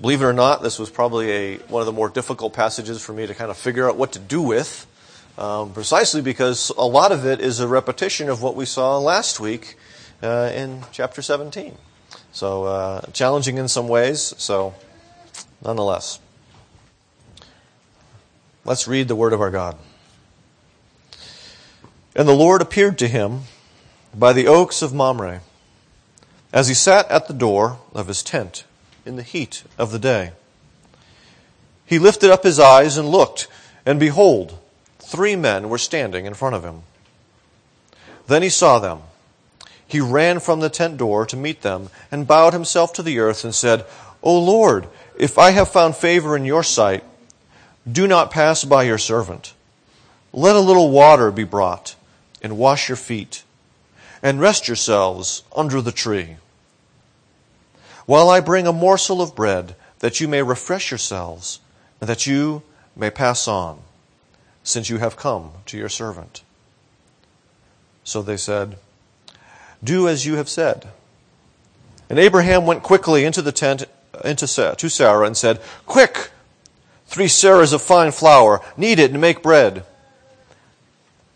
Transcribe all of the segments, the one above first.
Believe it or not, this was probably a, one of the more difficult passages for me to kind of figure out what to do with, um, precisely because a lot of it is a repetition of what we saw last week uh, in chapter 17. So, uh, challenging in some ways, so nonetheless. Let's read the word of our God. And the Lord appeared to him by the oaks of Mamre as he sat at the door of his tent in the heat of the day. He lifted up his eyes and looked, and behold, three men were standing in front of him. Then he saw them. He ran from the tent door to meet them and bowed himself to the earth and said, O Lord, if I have found favor in your sight, do not pass by your servant. Let a little water be brought and wash your feet and rest yourselves under the tree while I bring a morsel of bread, that you may refresh yourselves, and that you may pass on, since you have come to your servant. So they said, Do as you have said. And Abraham went quickly into the tent into, to Sarah and said, Quick! Three seahs of fine flour, knead it and make bread.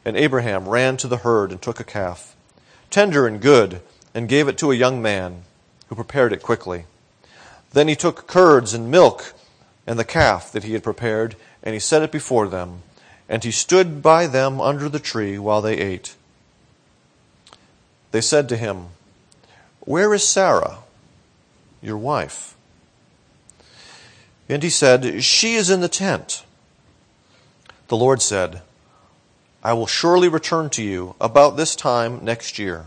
And Abraham ran to the herd and took a calf, tender and good, and gave it to a young man who prepared it quickly. Then he took curds and milk and the calf that he had prepared, and he set it before them, and he stood by them under the tree while they ate. They said to him, Where is Sarah, your wife? And he said, She is in the tent. The Lord said, I will surely return to you about this time next year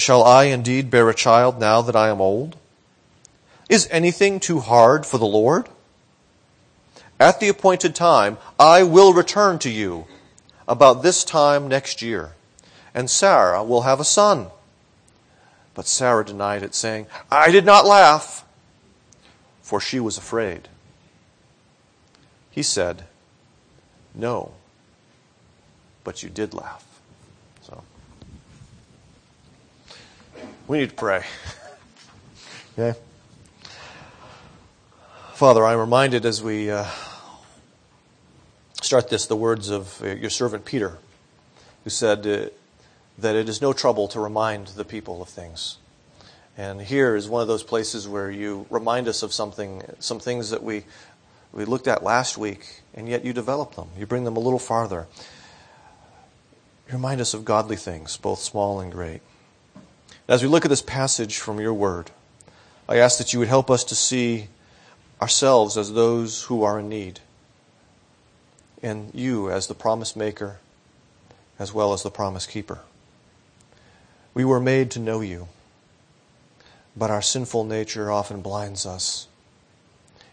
Shall I indeed bear a child now that I am old? Is anything too hard for the Lord? At the appointed time, I will return to you about this time next year, and Sarah will have a son. But Sarah denied it, saying, I did not laugh, for she was afraid. He said, No, but you did laugh. We need to pray. okay? Father, I'm reminded as we uh, start this the words of uh, your servant Peter, who said uh, that it is no trouble to remind the people of things. And here is one of those places where you remind us of something, some things that we, we looked at last week, and yet you develop them. You bring them a little farther. You remind us of godly things, both small and great. As we look at this passage from your word, I ask that you would help us to see ourselves as those who are in need, and you as the promise maker as well as the promise keeper. We were made to know you, but our sinful nature often blinds us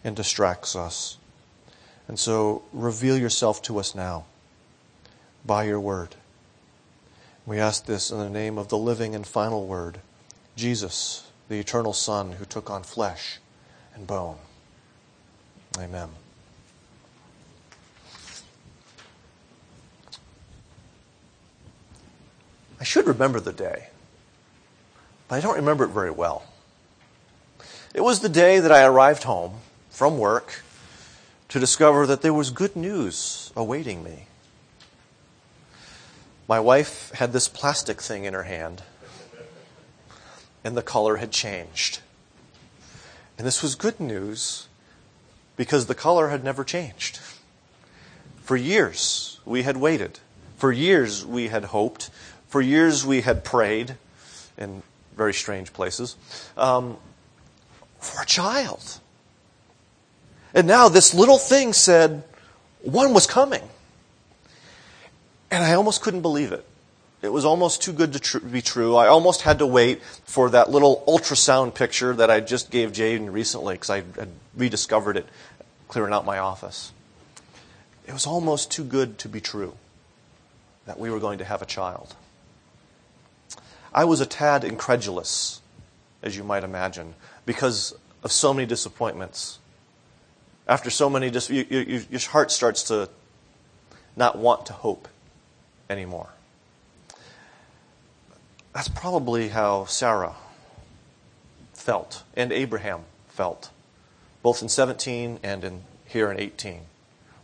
and distracts us. And so reveal yourself to us now by your word. We ask this in the name of the living and final word, Jesus, the eternal Son who took on flesh and bone. Amen. I should remember the day, but I don't remember it very well. It was the day that I arrived home from work to discover that there was good news awaiting me my wife had this plastic thing in her hand, and the color had changed. And this was good news because the color had never changed. For years, we had waited. For years, we had hoped. For years, we had prayed in very strange places um, for a child. And now this little thing said one was coming. And I almost couldn't believe it. it was almost too good to tr- be true. I almost had to wait for that little ultrasound picture that I just gave Jaden recently because I had rediscovered it clearing out my office. It was almost too good to be true that we were going to have a child. I was a tad incredulous, as you might imagine, because of so many disappointments. After so many, dis- you, you, your heart starts to not want to hope anymore. That's probably how Sarah felt and Abraham felt, both in 17 and in here in 18.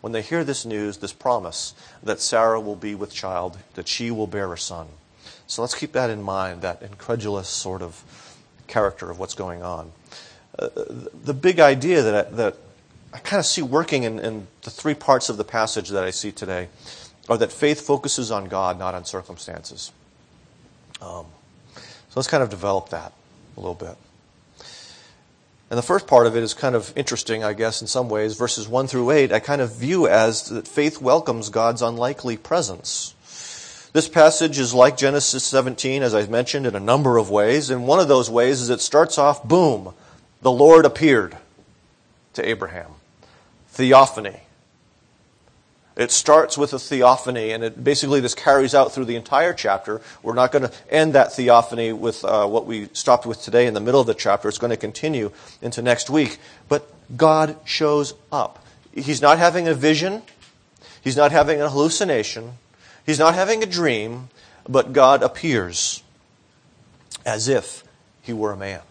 When they hear this news, this promise that Sarah will be with child, that she will bear a son. So let's keep that in mind, that incredulous sort of character of what's going on. Uh, the big idea that I, that I kind of see working in, in the three parts of the passage that I see today are that faith focuses on God, not on circumstances. Um, so let's kind of develop that a little bit. And the first part of it is kind of interesting, I guess, in some ways. Verses 1 through 8, I kind of view as that faith welcomes God's unlikely presence. This passage is like Genesis 17, as I mentioned, in a number of ways. And one of those ways is it starts off, boom, the Lord appeared to Abraham. Theophany. It starts with a theophany, and it basically this carries out through the entire chapter. We're not going to end that theophany with uh, what we stopped with today in the middle of the chapter. It's going to continue into next week. But God shows up. He's not having a vision. He's not having a hallucination. He's not having a dream, but God appears as if he were a man.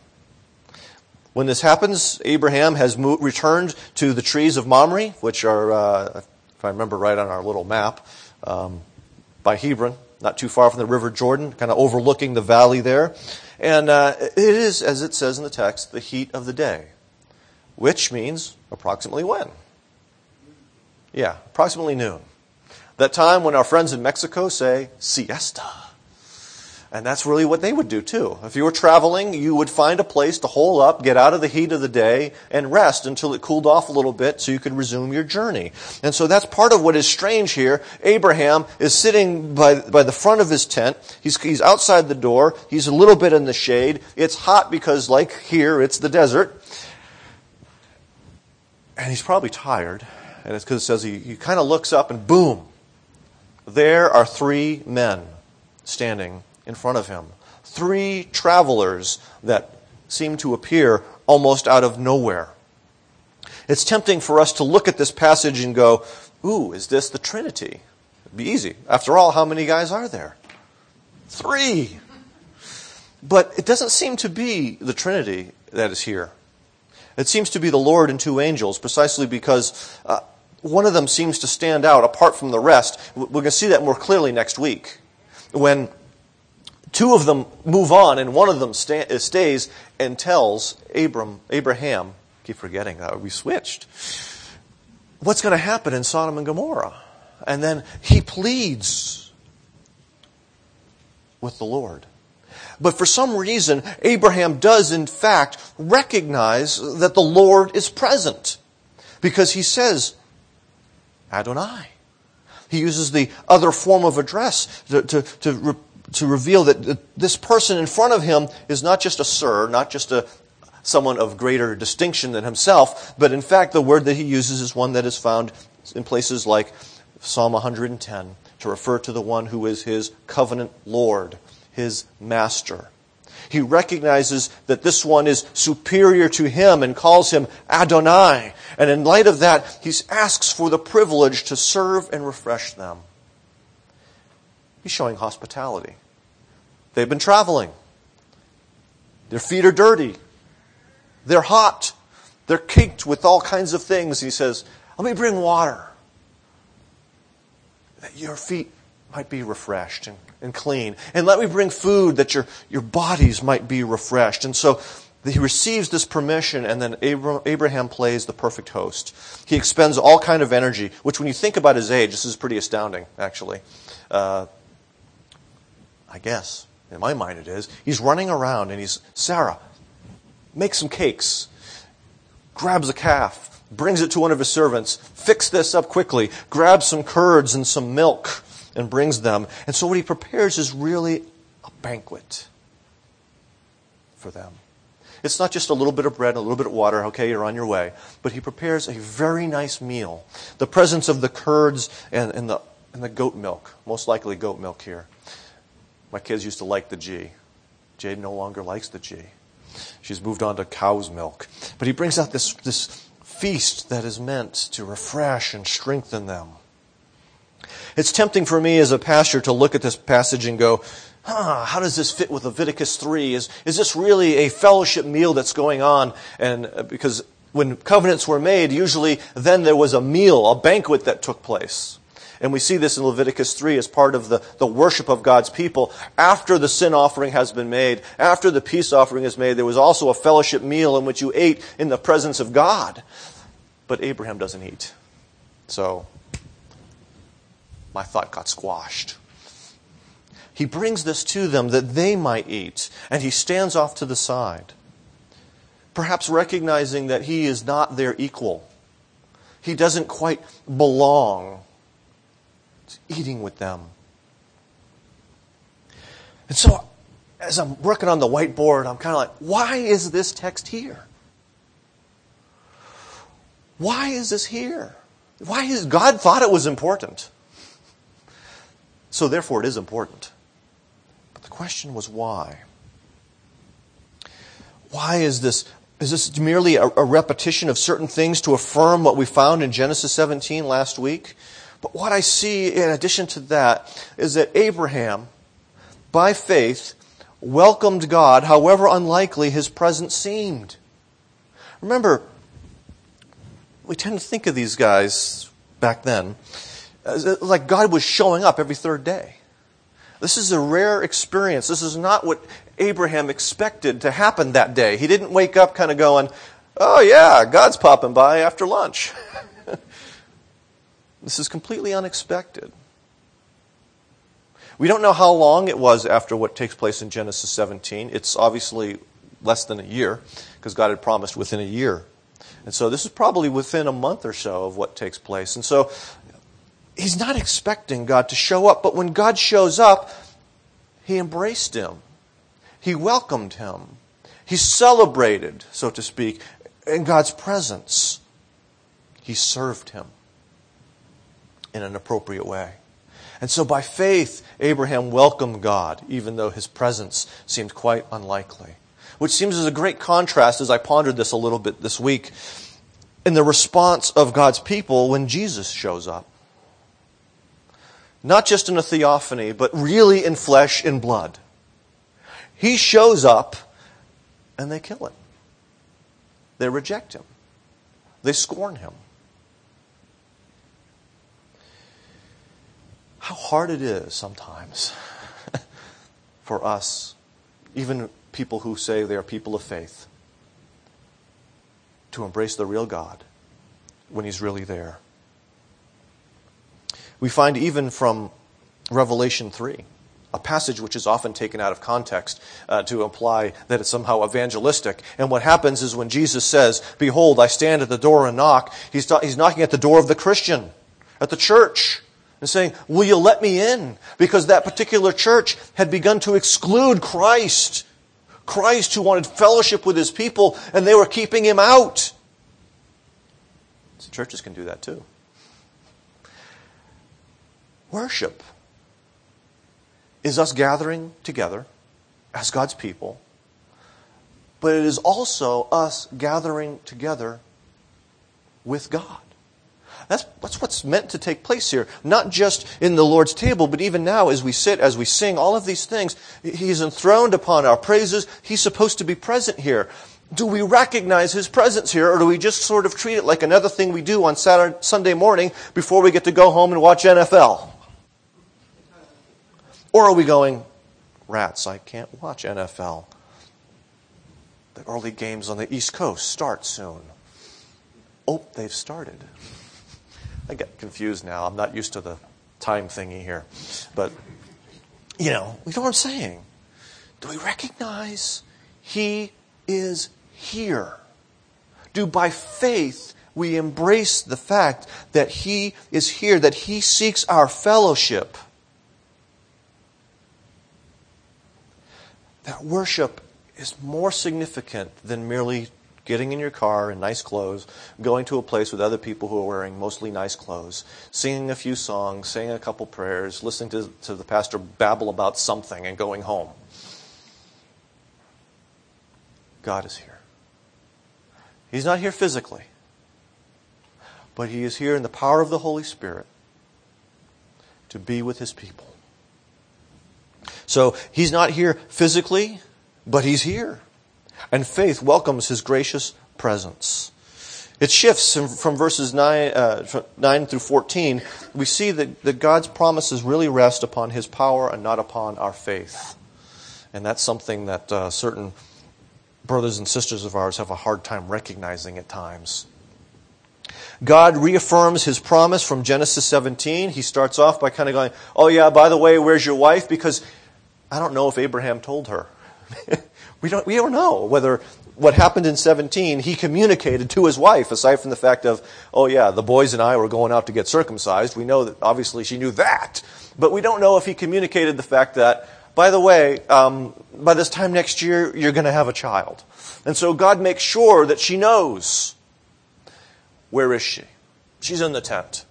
When this happens, Abraham has moved, returned to the trees of Mamre, which are, uh, if I remember right on our little map, um, by Hebron, not too far from the River Jordan, kind of overlooking the valley there. And uh, it is, as it says in the text, the heat of the day, which means approximately when? Yeah, approximately noon. That time when our friends in Mexico say siesta. And that's really what they would do too. If you were traveling, you would find a place to hole up, get out of the heat of the day, and rest until it cooled off a little bit so you could resume your journey. And so that's part of what is strange here. Abraham is sitting by, by the front of his tent. He's, he's outside the door. He's a little bit in the shade. It's hot because, like here, it's the desert. And he's probably tired. And it's because it says he, he kind of looks up and boom, there are three men standing in front of him. Three travelers that seem to appear almost out of nowhere. It's tempting for us to look at this passage and go, Ooh, is this the Trinity? It'd be easy. After all, how many guys are there? Three. But it doesn't seem to be the Trinity that is here. It seems to be the Lord and two angels, precisely because uh, one of them seems to stand out apart from the rest. We're going to see that more clearly next week. When Two of them move on, and one of them sta- uh, stays and tells Abram, Abraham, keep forgetting that we switched, what's going to happen in Sodom and Gomorrah. And then he pleads with the Lord. But for some reason, Abraham does in fact recognize that the Lord is present. Because he says, Adonai. He uses the other form of address to, to, to to reveal that this person in front of him is not just a sir, not just a someone of greater distinction than himself, but in fact the word that he uses is one that is found in places like Psalm 110 to refer to the one who is his covenant Lord, his master. He recognizes that this one is superior to him and calls him Adonai. And in light of that, he asks for the privilege to serve and refresh them. He's showing hospitality. They've been traveling. Their feet are dirty. They're hot. They're caked with all kinds of things. He says, Let me bring water. That your feet might be refreshed and, and clean. And let me bring food that your, your bodies might be refreshed. And so he receives this permission and then Abraham plays the perfect host. He expends all kind of energy, which when you think about his age, this is pretty astounding, actually. Uh, I guess. In my mind, it is. He's running around and he's, Sarah, make some cakes. Grabs a calf, brings it to one of his servants. Fix this up quickly. Grabs some curds and some milk. and brings them. And so what he prepares is really a banquet for them. It's not just a little bit of bread and a little bit of water, okay, you're on your way. But he prepares a very nice meal. The presence of the curds and, and, the, and the goat milk, most likely goat milk here. My kids used to like the G. Jade no longer likes the G. She's moved on to cow's milk. But he brings out this, this feast that is meant to refresh and strengthen them. It's tempting for me as a pastor to look at this passage and go, huh, how does this fit with Leviticus 3? Is, is this really a fellowship meal that's going on? And uh, because when covenants were made, usually then there was a meal, a banquet that took place. And we see this in Leviticus 3 as part of the, the worship of God's people. After the sin offering has been made, after the peace offering is made, there was also a fellowship meal in which you ate in the presence of God. But Abraham doesn't eat. So, my thought got squashed. He brings this to them that they might eat, and he stands off to the side, perhaps recognizing that he is not their equal. He doesn't quite belong eating with them. And so, as I'm working on the whiteboard, I'm kind of like, why is this text here? Why is this here? Why is God thought it was important? So therefore it is important But the question was why? Why is this? Is this merely a, a repetition of certain things to affirm what we found in Genesis 17 last week? But what I see in addition to that is that Abraham, by faith, welcomed God, however unlikely his presence seemed. Remember, we tend to think of these guys back then uh, like God was showing up every third day. This is a rare experience. This is not what Abraham expected to happen that day. He didn't wake up kind of going, oh, yeah, God's popping by after lunch. this is completely unexpected. We don't know how long it was after what takes place in Genesis 17. It's obviously less than a year, because God had promised within a year. And so this is probably within a month or so of what takes place. And so he's not expecting God to show up, but when God shows up, he embraced him. He welcomed him. He celebrated, so to speak, in God's presence. He served him in an appropriate way. And so by faith, Abraham welcomed God, even though his presence seemed quite unlikely. Which seems as a great contrast as I pondered this a little bit this week in the response of God's people when Jesus shows up. Not just in a theophany, but really in flesh and blood. He shows up and they kill him. They reject him. They scorn him. How hard it is sometimes for us, even people who say they are people of faith, to embrace the real God when He's really there. We find even from Revelation 3, a passage which is often taken out of context uh, to imply that it's somehow evangelistic. And what happens is when Jesus says, Behold, I stand at the door and knock, he's, he's knocking at the door of the Christian, at the church, and saying, Will you let me in? Because that particular church had begun to exclude Christ. Christ who wanted fellowship with his people, and they were keeping him out. So churches can do that too worship is us gathering together as God's people, but it is also us gathering together with God. That's, that's what's meant to take place here. Not just in the Lord's table, but even now as we sit, as we sing, all of these things. He's enthroned upon our praises. He's supposed to be present here. Do we recognize His presence here, or do we just sort of treat it like another thing we do on Saturday, Sunday morning before we get to go home and watch NFL? Or are we going, rats, I can't watch NFL. The early games on the East Coast start soon. Oh, they've started. I get confused now. I'm not used to the time thingy here. But, you know, you know what I'm saying. Do we recognize He is here? Do by faith we embrace the fact that He is here, that He seeks our fellowship? That worship is more significant than merely getting in your car in nice clothes, going to a place with other people who are wearing mostly nice clothes, singing a few songs, saying a couple prayers, listening to, to the pastor babble about something, and going home. God is here. He's not here physically, but He is here in the power of the Holy Spirit to be with His people. So He's not here physically, but He's here. And faith welcomes His gracious presence. It shifts from verses 9, uh, 9 through 14. We see that, that God's promises really rest upon His power and not upon our faith. And that's something that uh, certain brothers and sisters of ours have a hard time recognizing at times. God reaffirms his promise from Genesis 17. He starts off by kind of going, Oh, yeah, by the way, where's your wife? Because I don't know if Abraham told her. we, don't, we don't know whether what happened in 17 he communicated to his wife, aside from the fact of, Oh, yeah, the boys and I were going out to get circumcised. We know that obviously she knew that. But we don't know if he communicated the fact that, by the way, um, by this time next year, you're going to have a child. And so God makes sure that she knows. Where is she? She's in the tent.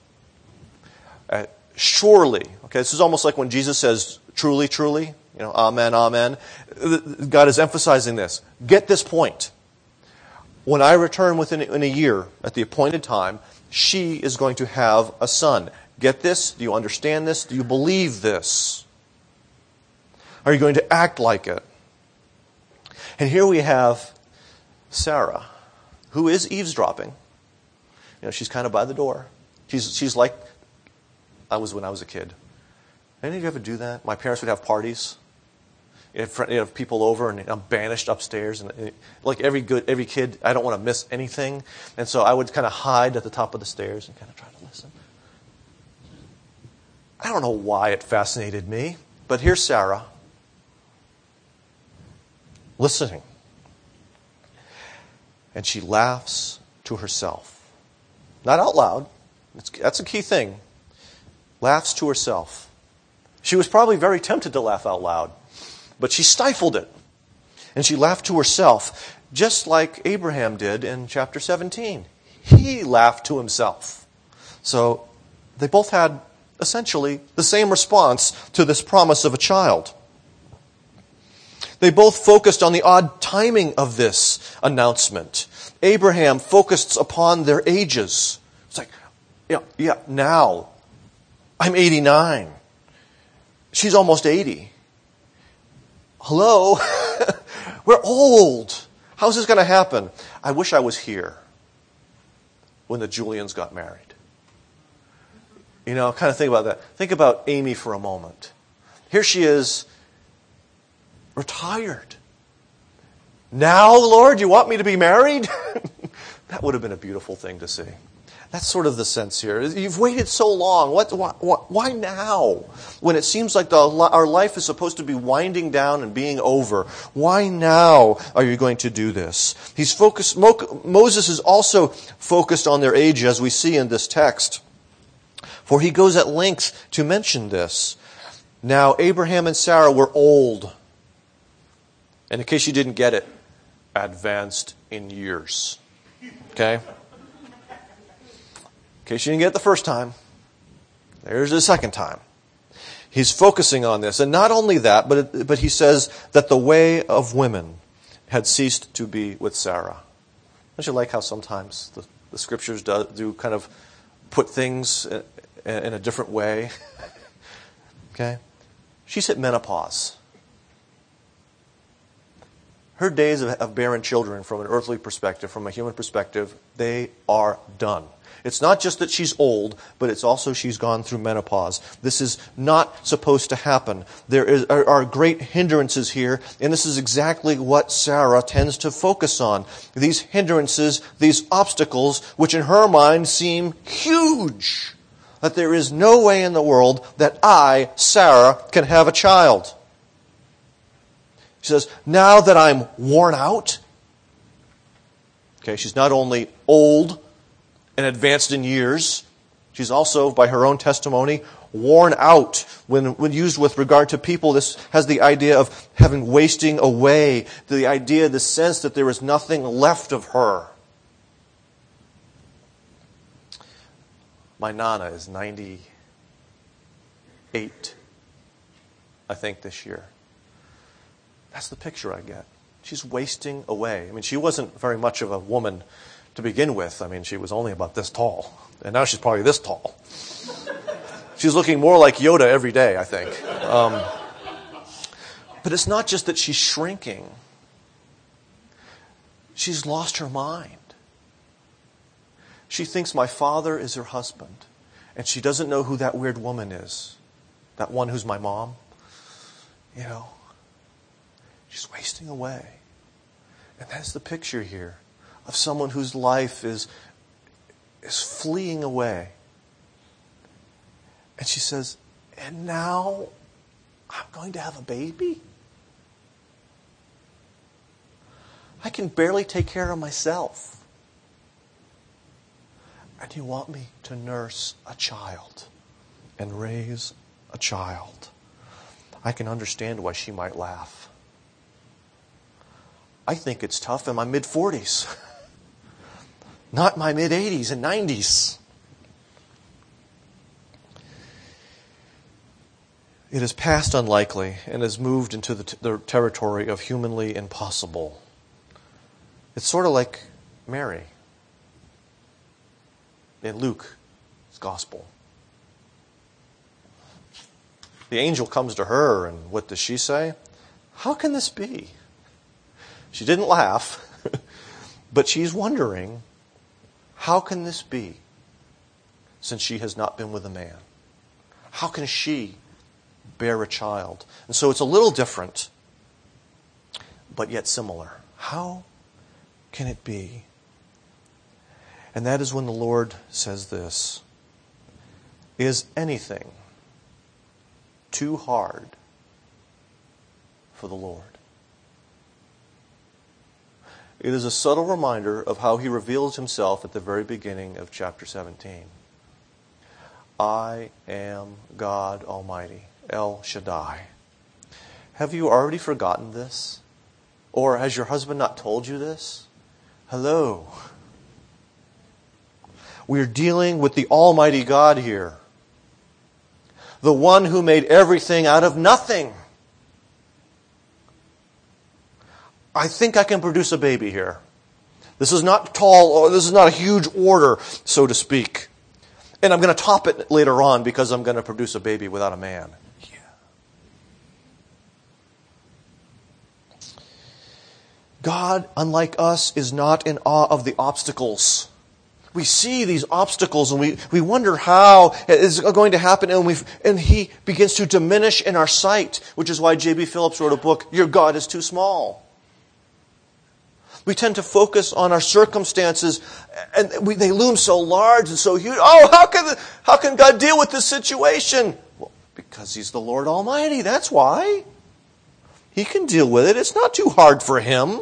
Uh, surely, okay, this is almost like when Jesus says, truly, truly, you know, amen, amen. God is emphasizing this. Get this point. When I return within in a year at the appointed time, she is going to have a son. Get this? Do you understand this? Do you believe this? Are you going to act like it? And here we have Sarah, who is eavesdropping. You know, she's kind of by the door. She's, she's like I was when I was a kid. Any of you ever do that? My parents would have parties. Have, you have people over, and I'm banished upstairs. And, and like every good every kid, I don't want to miss anything, and so I would kind of hide at the top of the stairs and kind of try to listen. I don't know why it fascinated me, but here's Sarah listening. And she laughs to herself. Not out loud. that's a key thing. Laughs to herself. She was probably very tempted to laugh out loud, but she stifled it. And she laughed to herself, just like Abraham did in chapter 17. He laughed to himself. So they both had essentially the same response to this promise of a child. They both focused on the odd timing of this announcement. Abraham focused upon their ages. It's like, yeah, yeah, now I'm 89. She's almost 80. Hello? We're old. How's this going to happen? I wish I was here when the Julians got married. You know, kind of think about that. Think about Amy for a moment. Here she is retired. Now, Lord, you want me to be married? that would have been a beautiful thing to see. That's sort of the sense here. You've waited so long. What, why, why now? When it seems like the, our life is supposed to be winding down and being over. Why now are you going to do this? He's focused, Moses is also focused on their age as we see in this text. For he goes at length to mention this. Now, Abraham and Sarah were old and in case you didn't get it, advanced in years. Okay? In case you didn't get it the first time, there's the second time. He's focusing on this. And not only that, but, it, but he says that the way of women had ceased to be with Sarah. Don't you like how sometimes the, the scriptures do, do kind of put things in, in a different way? okay? She's hit menopause her days of, of bearing children from an earthly perspective, from a human perspective, they are done. It's not just that she's old, but it's also she's gone through menopause. This is not supposed to happen. There is, are, are, great hindrances here, and this is exactly what Sarah tends to focus on. These hindrances, these obstacles, which in her mind seem huge. That there is no way in the world that I, Sarah, can have a child. She says, Now that I'm worn out, okay, she's not only old and advanced in years, she's also, by her own testimony, worn out. When, when used with regard to people, this has the idea of having wasting away, the idea, the sense that there is nothing left of her. My Nana is 98, I think, this year. That's the picture I get. She's wasting away. I mean, she wasn't very much of a woman to begin with. I mean, she was only about this tall. And now she's probably this tall. she's looking more like Yoda every day, I think. Um, but it's not just that she's shrinking, she's lost her mind. She thinks my father is her husband, and she doesn't know who that weird woman is. That one who's my mom. You know, she's wasting away. And that's the picture here of someone whose life is, is fleeing away. And she says, And now I'm going to have a baby? I can barely take care of myself. And you want me to nurse a child and raise a child. I can understand why she might laugh. I think it's tough in my mid 40s. not my mid 80s and 90s. It is past unlikely and has moved into the, t- the territory of humanly impossible. It's sort of like Mary in Luke's gospel. The angel comes to her, and what does she say? How can this be? She didn't laugh, but she's wondering how can this be since she has not been with a man? How can she bear a child? And so it's a little different, but yet similar. How can it be? And that is when the Lord says this Is anything too hard for the Lord? It is a subtle reminder of how he reveals himself at the very beginning of chapter 17. I am God Almighty, El Shaddai. Have you already forgotten this? Or has your husband not told you this? Hello. We're dealing with the Almighty God here. The one who made everything out of nothing. I think I can produce a baby here. This is not tall, or this is not a huge order, so to speak. And I'm going to top it later on because I'm going to produce a baby without a man. Yeah. God, unlike us, is not in awe of the obstacles. We see these obstacles and we, we wonder how it's going to happen and, we and he begins to diminish in our sight, which is why J.B. Phillips wrote a book, Your God is Too Small. We tend to focus on our circumstances and we, they loom so large and so huge. Oh, how can, how can God deal with this situation? Well, because He's the Lord Almighty. That's why. He can deal with it. It's not too hard for Him.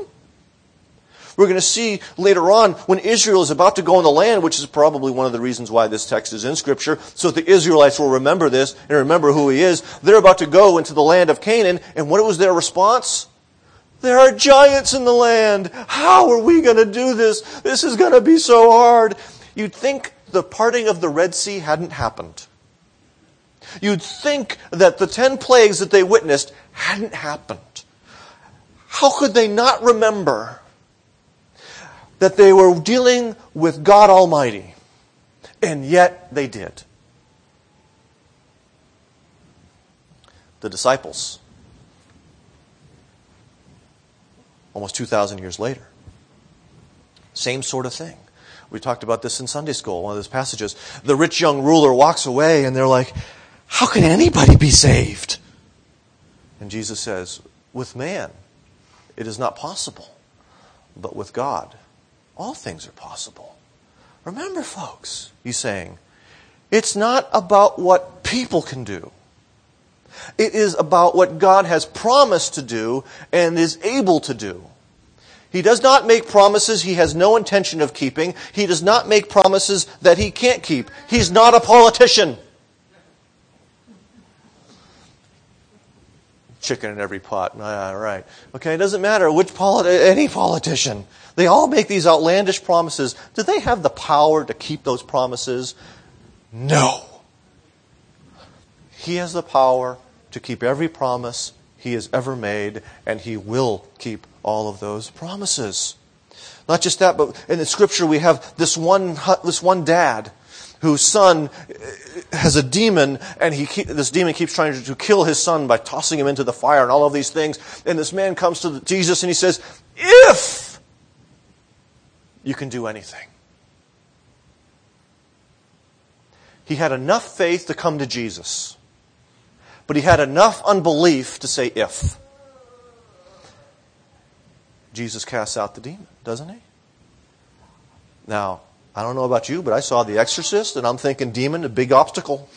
We're going to see later on when Israel is about to go in the land, which is probably one of the reasons why this text is in Scripture, so that the Israelites will remember this and remember who He is. They're about to go into the land of Canaan, and what was their response? There are giants in the land. How are we going to do this? This is going to be so hard. You'd think the parting of the Red Sea hadn't happened. You'd think that the ten plagues that they witnessed hadn't happened. How could they not remember that they were dealing with God Almighty? And yet they did. The disciples almost 2,000 years later. Same sort of thing. We talked about this in Sunday school, one of those passages. The rich young ruler walks away and they're like, How can anybody be saved? And Jesus says, With man, it is not possible, but with God, all things are possible. Remember, folks, he's saying, it's not about what people can do. It is about what God has promised to do and is able to do. He does not make promises he has no intention of keeping. He does not make promises that he can't keep. He's not a politician. Chicken in every pot. Ah, right. Okay, it doesn't matter which politi- any politician. They all make these outlandish promises. Do they have the power to keep those promises? No. He has the power to keep every promise he has ever made, and he will keep all of those promises. Not just that, but in the scripture we have this one, this one dad whose son uh, has a demon, and he this demon keeps trying to kill his son by tossing him into the fire and all of these things. And this man comes to Jesus and he says, If you can do anything. He had enough faith to come to Jesus, but he had enough unbelief to say, If. Jesus casts out the demon, doesn't he? Now, I don't know about you, but I saw The Exorcist and I'm thinking demon, a big obstacle.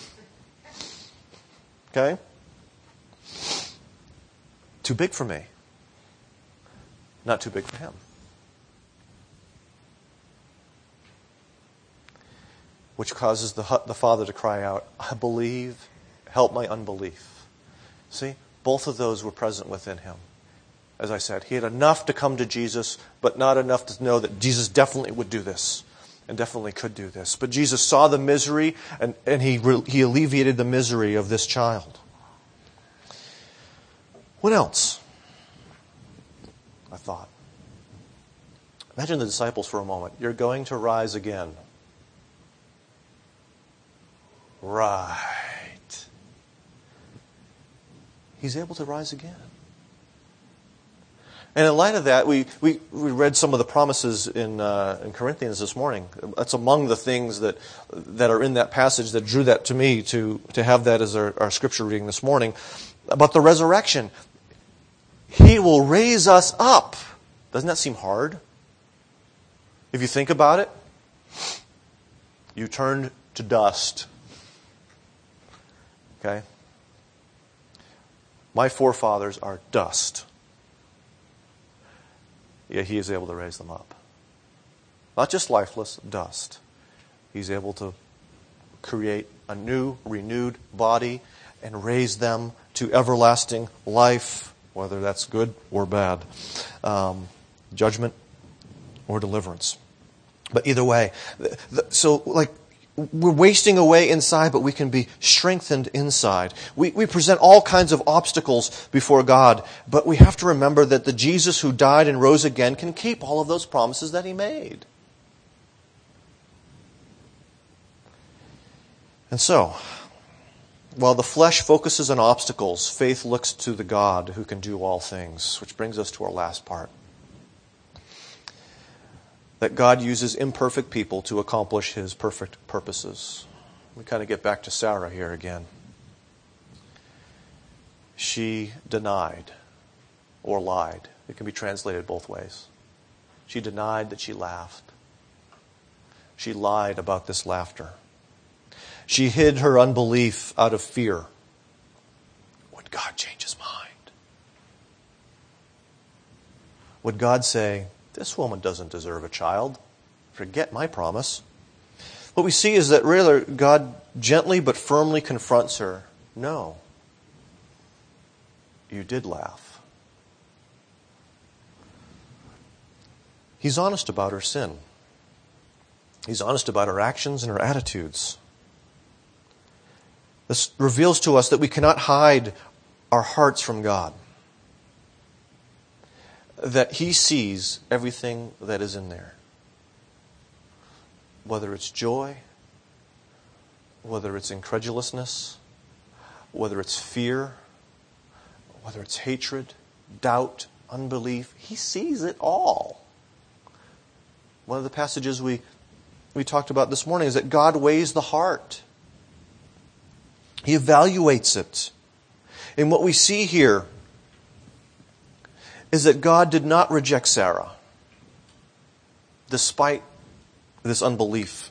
Okay? Too big for me. Not too big for him. Which causes the, the father to cry out, I believe, help my unbelief. See? Both of those were present within him. As I said, he had enough to come to Jesus, but not enough to know that Jesus definitely would do this and definitely could do this. But Jesus saw the misery and, and he, he alleviated the misery of this child. What else? I thought. Imagine the disciples for a moment. You're going to rise again. Right. He's able to rise again. And in light of that, we, we, we read some of the promises in, uh, in Corinthians this morning. That's among the things that, that are in that passage that drew that to me to, to have that as our, our scripture reading this morning. About the resurrection. He will raise us up. Doesn't that seem hard? If you think about it, you turn to dust. Okay? My forefathers are dust yet he is able to raise them up. Not just lifeless, dust. He's able to create a new, renewed body and raise them to everlasting life, whether that's good or bad, um, judgment or deliverance. But either way, so like we're wasting away inside, but we can be strengthened inside. We, we present all kinds of obstacles before God, but we have to remember that the Jesus who died and rose again can keep all of those promises that he made. And so, while the flesh focuses on obstacles, faith looks to the God who can do all things, which brings us to our last part that God uses imperfect people to accomplish his perfect purposes. We kind of get back to Sarah here again. She denied or lied. It can be translated both ways. She denied that she laughed. She lied about this laughter. She hid her unbelief out of fear. Would God change his mind? Would God say, this woman doesn't deserve a child. Forget my promise. What we see is that rather God gently but firmly confronts her. No. You did laugh. He's honest about her sin. He's honest about her actions and her attitudes. This reveals to us that we cannot hide our hearts from God that He sees everything that is in there. Whether it's joy, whether it's incredulousness, whether it's fear, whether it's hatred, doubt, unbelief, He sees it all. One of the passages we, we talked about this morning is that God weighs the heart. He evaluates it. And what we see here is that God did not reject Sarah despite this unbelief.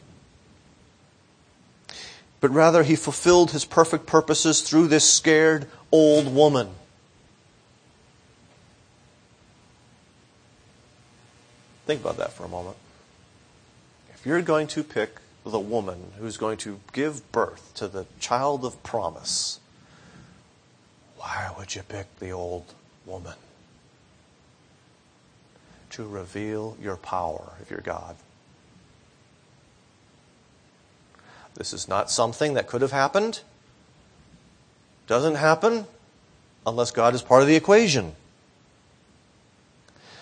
But rather, he fulfilled his perfect purposes through this scared old woman. Think about that for a moment. If you're going to pick the woman who's going to give birth to the child of promise, Why would you pick the old woman? To reveal your power if you're God. This is not something that could have happened. Doesn't happen unless God is part of the equation.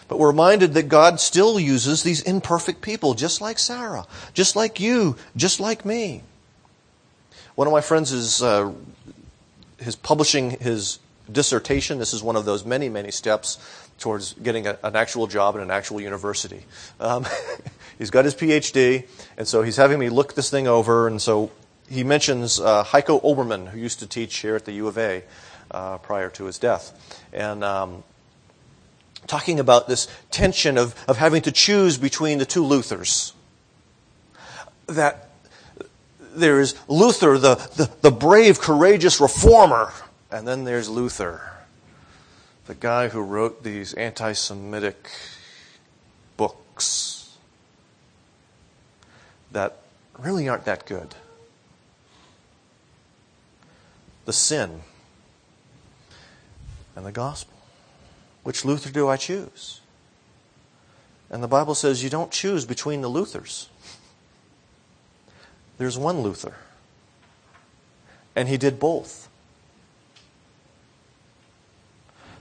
But we're reminded that God still uses these imperfect people, just like Sarah, just like you, just like me. One of my friends is, uh, is publishing his dissertation. This is one of those many, many steps towards getting a, an actual job at an actual university. Um, he's got his PhD, and so he's having me look this thing over. And so he mentions uh, Heiko Oberman, who used to teach here at the U of A uh, prior to his death. And um, talking about this tension of, of having to choose between the two Luthers. That there is Luther, the, the, the brave, courageous reformer, and then there's Luther, the guy who wrote these anti Semitic books that really aren't that good. The sin and the gospel. Which Luther do I choose? And the Bible says you don't choose between the Luthers. There's one Luther. And he did both.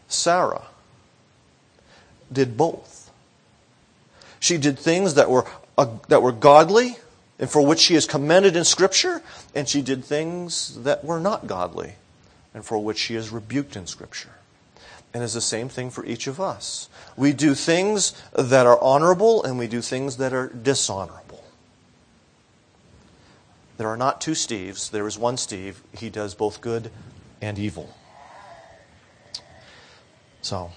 Sarah did both. She did things that were, uh, that were godly and for which she is commended in Scripture, and she did things that were not godly and for which she is rebuked in Scripture. And it's the same thing for each of us. We do things that are honorable and we do things that are dishonorable. There are not two Steves, there is one Steve. He does both good and evil. So,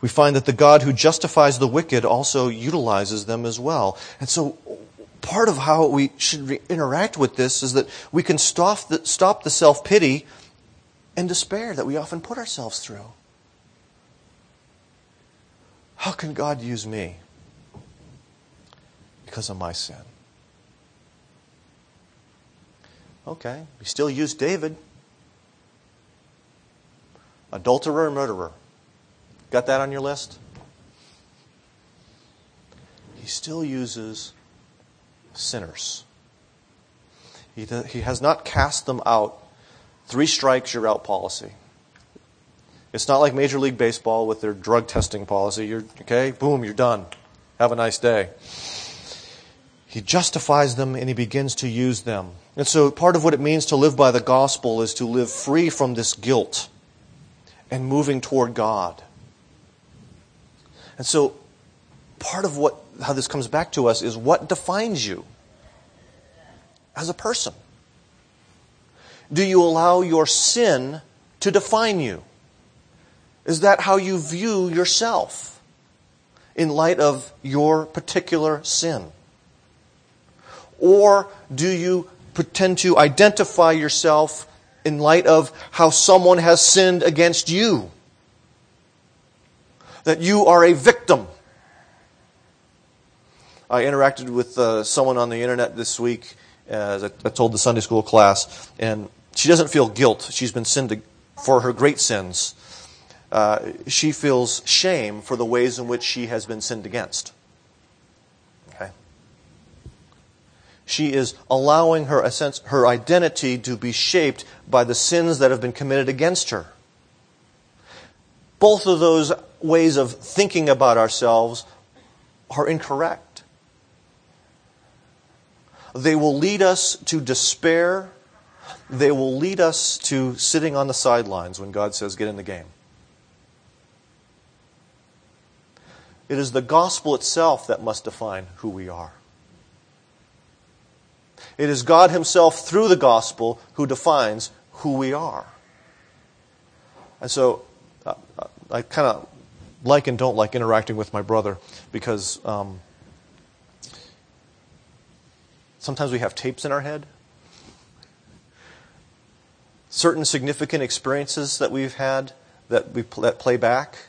we find that the God who justifies the wicked also utilizes them as well. And so, part of how we should re- interact with this is that we can stop the, stop the self pity and despair that we often put ourselves through. How can God use me? Because of my sin. Okay, he still used David. Adulterer murderer. Got that on your list? He still uses sinners. He, he has not cast them out Three strikes, you're out policy. It's not like Major League Baseball with their drug testing policy. You're, okay, boom, you're done. Have a nice day. He justifies them and he begins to use them. And so part of what it means to live by the gospel is to live free from this guilt and moving toward God. And so part of what how this comes back to us is what defines you as a person. Do you allow your sin to define you? Is that how you view yourself in light of your particular sin? Or do you pretend to identify yourself in light of how someone has sinned against you? That you are a victim. I interacted with uh, someone on the internet this week, as I, told the Sunday school class, and she doesn't feel guilt. She's been sinned for her great sins. Uh, she feels shame for the ways in which she has been sinned against. She is allowing her, sense, her identity to be shaped by the sins that have been committed against her. Both of those ways of thinking about ourselves are incorrect. They will lead us to despair they will lead us to sitting on the sidelines when God says, get in the game. It is the gospel itself that must define who we are. It is God Himself through the gospel who defines who we are. And so uh, I kind of like and don't like interacting with my brother because um, sometimes we have tapes in our head certain significant experiences that we've had that we that play back.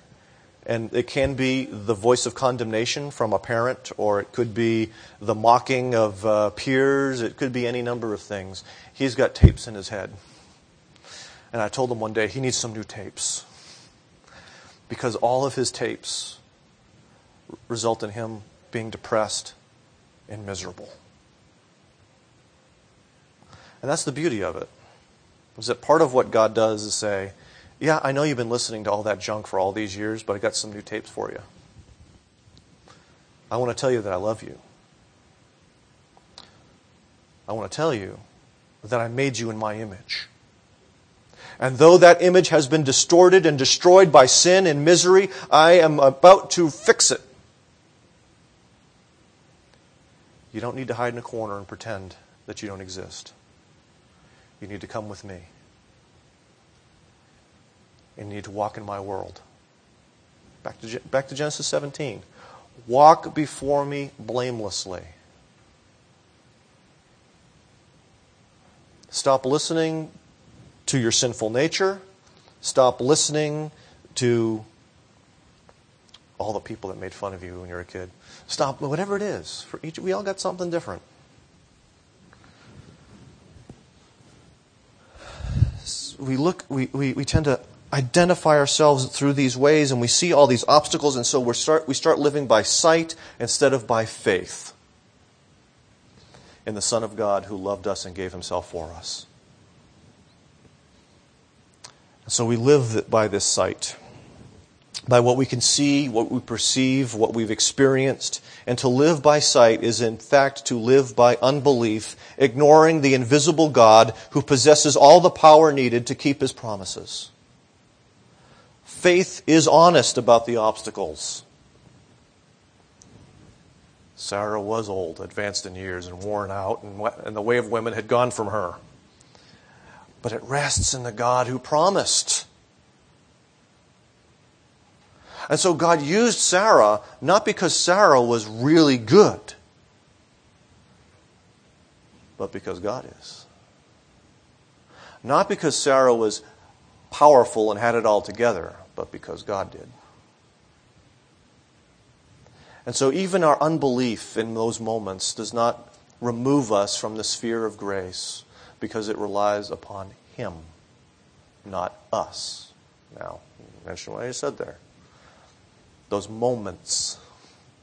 And it can be the voice of condemnation from a parent, or it could be the mocking of uh, peers. It could be any number of things. He's got tapes in his head. And I told him one day he needs some new tapes. Because all of his tapes result in him being depressed and miserable. And that's the beauty of it. Is that part of what God does is say, Yeah, I know you've been listening to all that junk for all these years, but I got some new tapes for you. I want to tell you that I love you. I want to tell you that I made you in my image. And though that image has been distorted and destroyed by sin and misery, I am about to fix it. You don't need to hide in a corner and pretend that you don't exist. You need to come with me. And you need to walk in my world. Back to, back to Genesis 17. Walk before me blamelessly. Stop listening to your sinful nature. Stop listening to all the people that made fun of you when you were a kid. Stop, whatever it is. For each, we all got something different. We look, we, we, we tend to identify ourselves through these ways and we see all these obstacles and so we start, we start living by sight instead of by faith in the Son of God who loved us and gave himself for us. And So we live by this sight, by what we can see, what we perceive, what we've experienced. And to live by sight is in fact to live by unbelief, ignoring the invisible God who possesses all the power needed to keep his promises. Faith is honest about the obstacles. Sarah was old, advanced in years, and worn out, and the way of women had gone from her but it rests in the God who promised. And so God used Sarah not because Sarah was really good, but because God is. Not because Sarah was powerful and had it all together, but because God did. And so even our unbelief in those moments does not remove us from the sphere of grace because it relies upon Him, not us. Now, mention what I said there. Those moments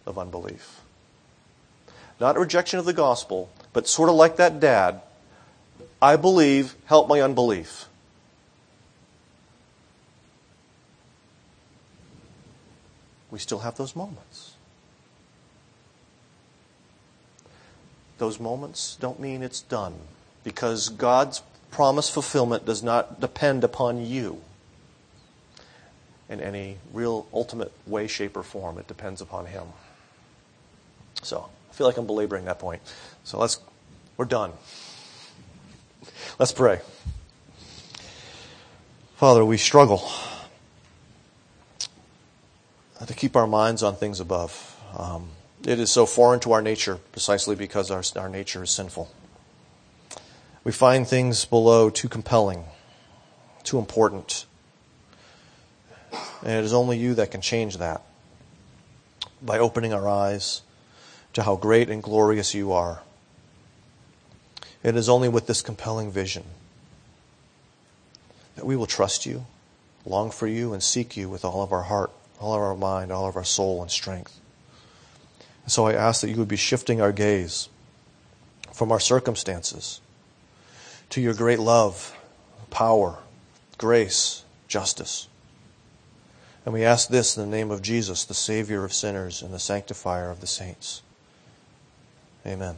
of unbelief. Not rejection of the gospel, but sort of like that dad. I believe, help my unbelief. We still have those moments. Those moments don't mean it's done because God's promise fulfillment does not depend upon you in any real ultimate way, shape, or form. It depends upon Him. So I feel like I'm belaboring that point. So let's, we're done. Let's pray. Father, we struggle to keep our minds on things above. Um, it is so foreign to our nature precisely because our, our nature is sinful. We find things below too compelling, too important. And it is only you that can change that by opening our eyes to how great and glorious you are. It is only with this compelling vision that we will trust you, long for you, and seek you with all of our heart, all of our mind, all of our soul and strength. And so I ask that you would be shifting our gaze from our circumstances to your great love, power, grace, justice. And we ask this in the name of Jesus, the Savior of sinners and the sanctifier of the saints. Amen.